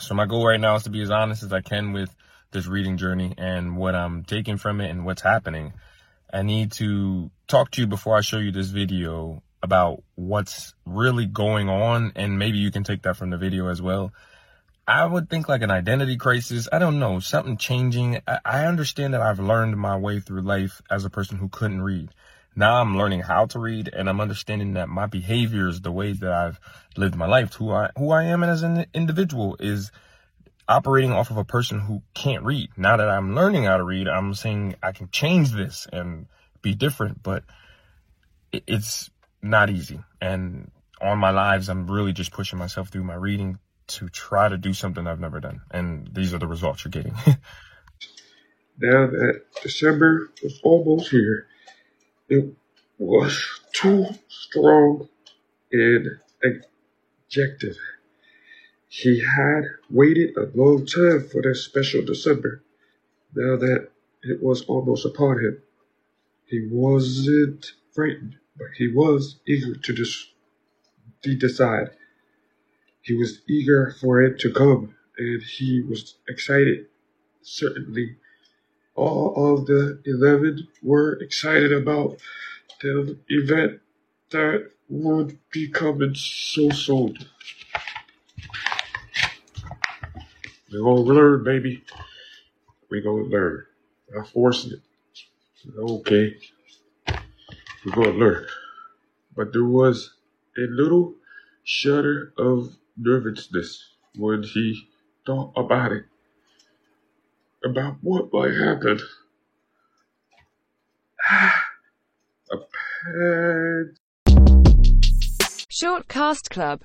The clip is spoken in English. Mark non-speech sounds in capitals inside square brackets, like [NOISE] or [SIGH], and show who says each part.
Speaker 1: So my goal right now is to be as honest as I can with this reading journey and what I'm taking from it and what's happening. I need to talk to you before I show you this video about what's really going on and maybe you can take that from the video as well. I would think like an identity crisis. I don't know, something changing. I, understand that I've learned my way through life as a person who couldn't read. Now I'm learning how to read and I'm understanding that my behaviors, the ways that I've lived my life, who I, who I am as an individual is operating off of a person who can't read. Now that I'm learning how to read, I'm saying I can change this and be different, but it's not easy. And on my lives, I'm really just pushing myself through my reading to try to do something I've never done. And these are the results you're getting. [LAUGHS]
Speaker 2: now that December was almost here, it was too strong and ejected. He had waited a long time for that special December. Now that it was almost upon him, he wasn't frightened, but he was eager to dis- to decide. He was eager for it to come, and he was excited. Certainly, all of the eleven were excited about the event that would be coming so soon. We're gonna learn, baby. We're gonna learn. I force it. Okay. We're gonna learn. But there was a little shudder of nervousness when he thought about it. About what might happen. [SIGHS] a pet.
Speaker 3: Short Cast Club